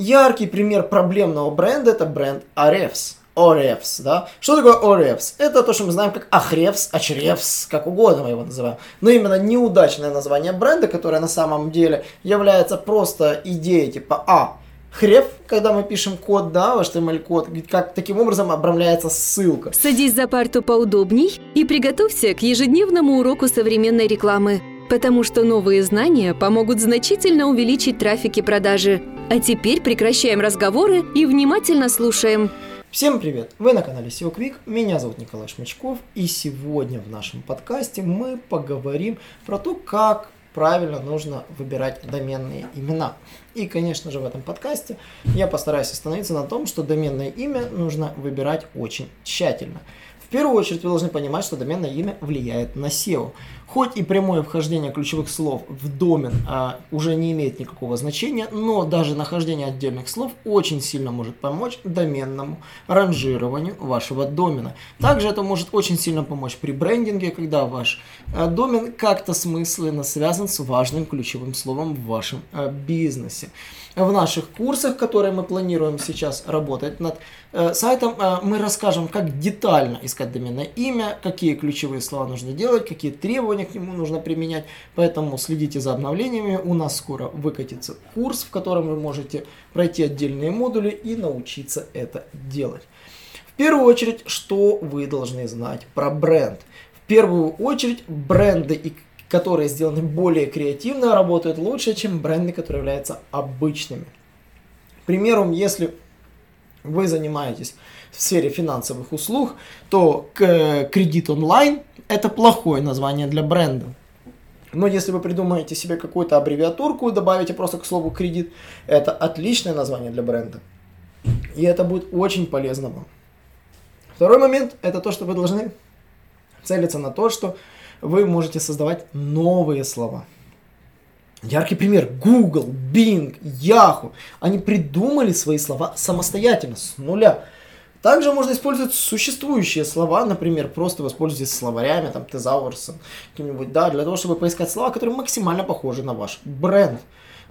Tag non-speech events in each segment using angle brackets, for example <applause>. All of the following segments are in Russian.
Яркий пример проблемного бренда это бренд Arefs. Оревс, да? Что такое Оревс? Это то, что мы знаем как Ахревс, Ачревс, как угодно мы его называем. Но именно неудачное название бренда, которое на самом деле является просто идеей типа А, хрев, когда мы пишем код, да, в HTML-код, как таким образом обрамляется ссылка. Садись за парту поудобней и приготовься к ежедневному уроку современной рекламы, потому что новые знания помогут значительно увеличить трафик и продажи. А теперь прекращаем разговоры и внимательно слушаем. Всем привет! Вы на канале SEO Quick, меня зовут Николай Шмачков, и сегодня в нашем подкасте мы поговорим про то, как правильно нужно выбирать доменные имена. И, конечно же, в этом подкасте я постараюсь остановиться на том, что доменное имя нужно выбирать очень тщательно. В первую очередь вы должны понимать, что доменное имя влияет на SEO. Хоть и прямое вхождение ключевых слов в домен а, уже не имеет никакого значения, но даже нахождение отдельных слов очень сильно может помочь доменному ранжированию вашего домена. Также это может очень сильно помочь при брендинге, когда ваш а, домен как-то смысленно связан с важным ключевым словом в вашем а, бизнесе. В наших курсах, которые мы планируем сейчас работать над э, сайтом, э, мы расскажем, как детально искать доменное имя, какие ключевые слова нужно делать, какие требования требования к нему нужно применять. Поэтому следите за обновлениями. У нас скоро выкатится курс, в котором вы можете пройти отдельные модули и научиться это делать. В первую очередь, что вы должны знать про бренд? В первую очередь, бренды, которые сделаны более креативно, работают лучше, чем бренды, которые являются обычными. К примеру, если вы занимаетесь в сфере финансовых услуг, то кредит онлайн это плохое название для бренда. Но если вы придумаете себе какую-то аббревиатурку добавите просто к слову кредит, это отличное название для бренда. И это будет очень полезно вам. Второй момент – это то, что вы должны целиться на то, что вы можете создавать новые слова. Яркий пример – Google, Bing, Yahoo. Они придумали свои слова самостоятельно, с нуля. Также можно использовать существующие слова, например, просто воспользуйтесь словарями, там, тезаурсом, каким-нибудь, да, для того, чтобы поискать слова, которые максимально похожи на ваш бренд.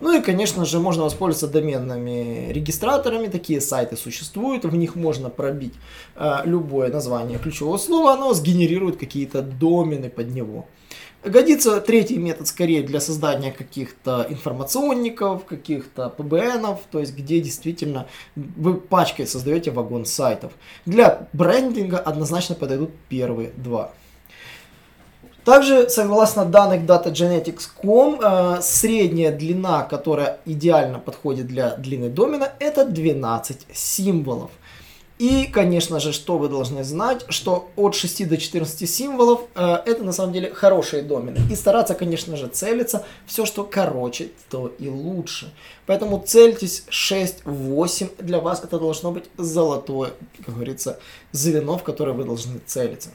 Ну и, конечно же, можно воспользоваться доменными регистраторами, такие сайты существуют, в них можно пробить э, любое название ключевого слова, оно сгенерирует какие-то домены под него. Годится третий метод скорее для создания каких-то информационников, каких-то PBN, то есть где действительно вы пачкой создаете вагон сайтов. Для брендинга однозначно подойдут первые два. Также, согласно данных datagenetics.com, э, средняя длина, которая идеально подходит для длины домена, это 12 символов. И, конечно же, что вы должны знать, что от 6 до 14 символов э, это на самом деле хорошие домены. И стараться, конечно же, целиться все, что короче, то и лучше. Поэтому цельтесь 6-8, для вас это должно быть золотое, как говорится, звено, в которое вы должны целиться.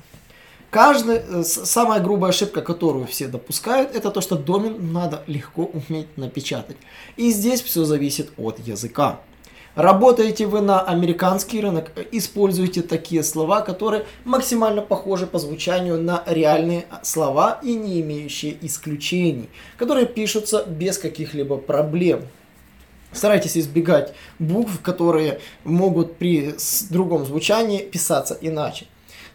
Каждая, э, самая грубая ошибка, которую все допускают, это то, что домен надо легко уметь напечатать. И здесь все зависит от языка. Работаете вы на американский рынок, используйте такие слова, которые максимально похожи по звучанию на реальные слова и не имеющие исключений, которые пишутся без каких-либо проблем. Старайтесь избегать букв, которые могут при другом звучании писаться иначе.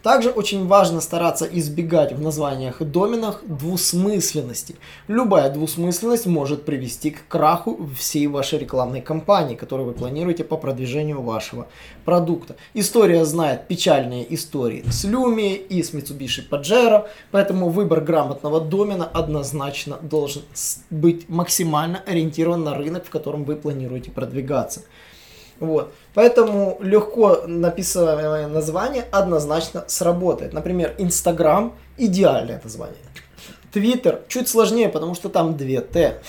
Также очень важно стараться избегать в названиях и доменах двусмысленности. Любая двусмысленность может привести к краху всей вашей рекламной кампании, которую вы планируете по продвижению вашего продукта. История знает печальные истории с Люми и с Mitsubishi Pajero, поэтому выбор грамотного домена однозначно должен быть максимально ориентирован на рынок, в котором вы планируете продвигаться. Вот. Поэтому легко написанное название однозначно сработает. Например, Инстаграм – идеальное название. Твиттер чуть сложнее, потому что там две Т.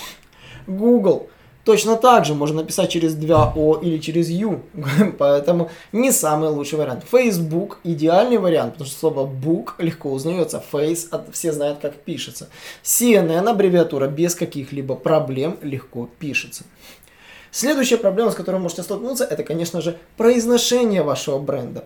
Google точно так же можно написать через 2 О или через Ю, <laughs> поэтому не самый лучший вариант. Facebook идеальный вариант, потому что слово book легко узнается, face все знают как пишется. CNN аббревиатура без каких-либо проблем легко пишется. Следующая проблема, с которой вы можете столкнуться, это, конечно же, произношение вашего бренда.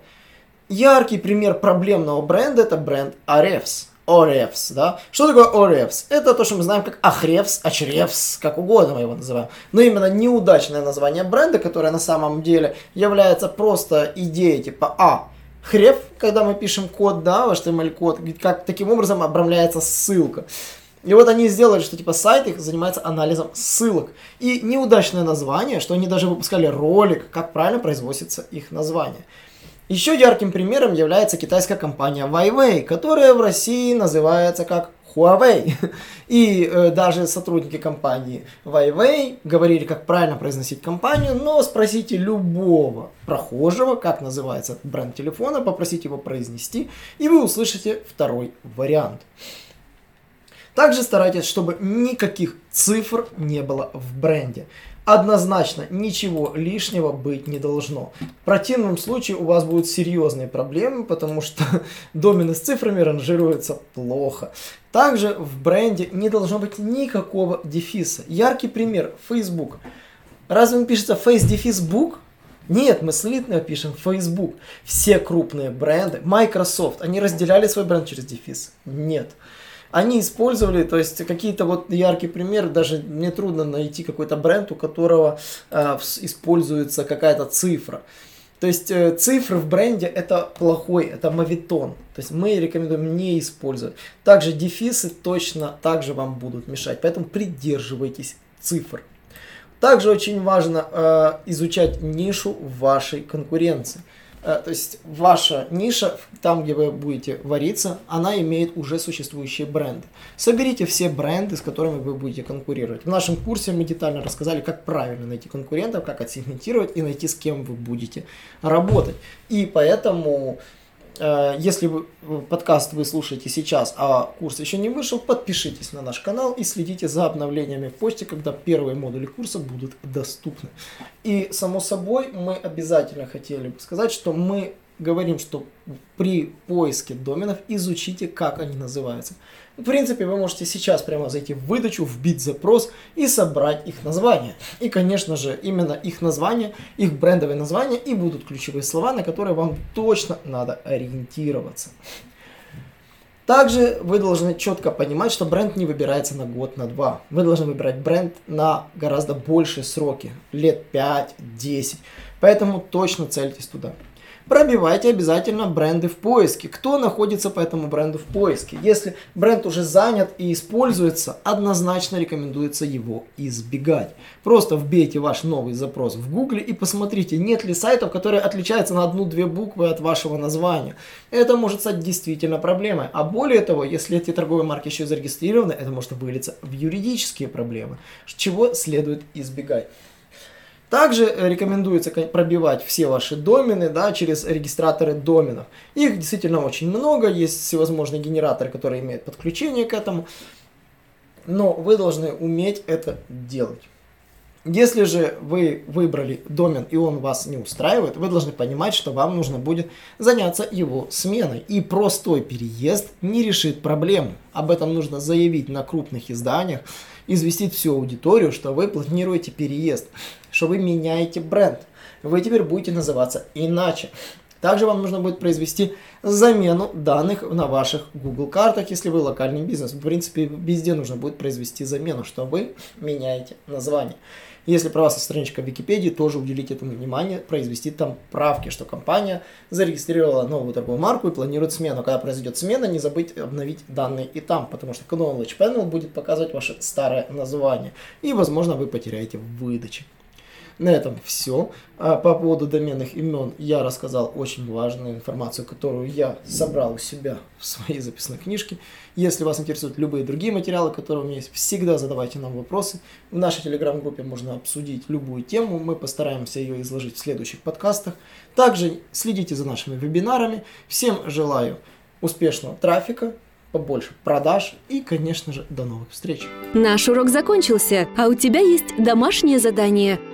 Яркий пример проблемного бренда это бренд Arefs. Оревс, да? Что такое Оревс? Это то, что мы знаем как Ахревс, Ачревс, как угодно мы его называем. Но именно неудачное название бренда, которое на самом деле является просто идеей типа А, хрев, когда мы пишем код, да, в HTML-код, как таким образом обрамляется ссылка. И вот они сделали, что типа сайт их занимается анализом ссылок. И неудачное название, что они даже выпускали ролик, как правильно произносится их название. Еще ярким примером является китайская компания Huawei, которая в России называется как Huawei. <laughs> И э, даже сотрудники компании Huawei говорили, как правильно произносить компанию, но спросите любого прохожего, как называется бренд телефона, попросите его произнести, и вы услышите второй вариант. Также старайтесь, чтобы никаких цифр не было в бренде. Однозначно ничего лишнего быть не должно. В противном случае у вас будут серьезные проблемы, потому что <laughs> домены с цифрами ранжируются плохо. Также в бренде не должно быть никакого дефиса. Яркий пример – Facebook. Разве он пишется face дефис book? Нет, мы слитно пишем Facebook. Все крупные бренды, Microsoft, они разделяли свой бренд через дефис? Нет они использовали, то есть какие-то вот яркие примеры, даже мне трудно найти какой-то бренд, у которого э, используется какая-то цифра. То есть э, цифры в бренде это плохой, это мавитон. То есть мы рекомендуем не использовать. Также дефисы точно также вам будут мешать, поэтому придерживайтесь цифр. Также очень важно э, изучать нишу вашей конкуренции. Э, то есть ваша ниша, там, где вы будете вариться, она имеет уже существующие бренды. Соберите все бренды, с которыми вы будете конкурировать. В нашем курсе мы детально рассказали, как правильно найти конкурентов, как отсегментировать и найти, с кем вы будете работать. И поэтому если вы подкаст вы слушаете сейчас, а курс еще не вышел, подпишитесь на наш канал и следите за обновлениями в почте, когда первые модули курса будут доступны. И само собой мы обязательно хотели бы сказать, что мы говорим, что при поиске доменов изучите, как они называются. В принципе, вы можете сейчас прямо зайти в выдачу, вбить запрос и собрать их название. И, конечно же, именно их название, их брендовые названия и будут ключевые слова, на которые вам точно надо ориентироваться. Также вы должны четко понимать, что бренд не выбирается на год, на два. Вы должны выбирать бренд на гораздо большие сроки, лет 5-10. Поэтому точно цельтесь туда пробивайте обязательно бренды в поиске. Кто находится по этому бренду в поиске? Если бренд уже занят и используется, однозначно рекомендуется его избегать. Просто вбейте ваш новый запрос в Гугле и посмотрите, нет ли сайтов, которые отличаются на одну-две буквы от вашего названия. Это может стать действительно проблемой. А более того, если эти торговые марки еще зарегистрированы, это может вылиться в юридические проблемы, чего следует избегать. Также рекомендуется пробивать все ваши домены да, через регистраторы доменов. Их действительно очень много, есть всевозможные генераторы, которые имеют подключение к этому, но вы должны уметь это делать. Если же вы выбрали домен и он вас не устраивает, вы должны понимать, что вам нужно будет заняться его сменой. И простой переезд не решит проблему. Об этом нужно заявить на крупных изданиях, известить всю аудиторию, что вы планируете переезд что вы меняете бренд. Вы теперь будете называться иначе. Также вам нужно будет произвести замену данных на ваших Google картах, если вы локальный бизнес. В принципе, везде нужно будет произвести замену, что вы меняете название. Если про вас страничка в Википедии, тоже уделите этому внимание, произвести там правки, что компания зарегистрировала новую торговую марку и планирует смену. Когда произойдет смена, не забыть обновить данные и там, потому что Knowledge Panel будет показывать ваше старое название. И, возможно, вы потеряете в. На этом все. А по поводу доменных имен я рассказал очень важную информацию, которую я собрал у себя в своей записной книжке. Если вас интересуют любые другие материалы, которые у меня есть, всегда задавайте нам вопросы. В нашей телеграм-группе можно обсудить любую тему. Мы постараемся ее изложить в следующих подкастах. Также следите за нашими вебинарами. Всем желаю успешного трафика, побольше продаж и, конечно же, до новых встреч. Наш урок закончился, а у тебя есть домашнее задание –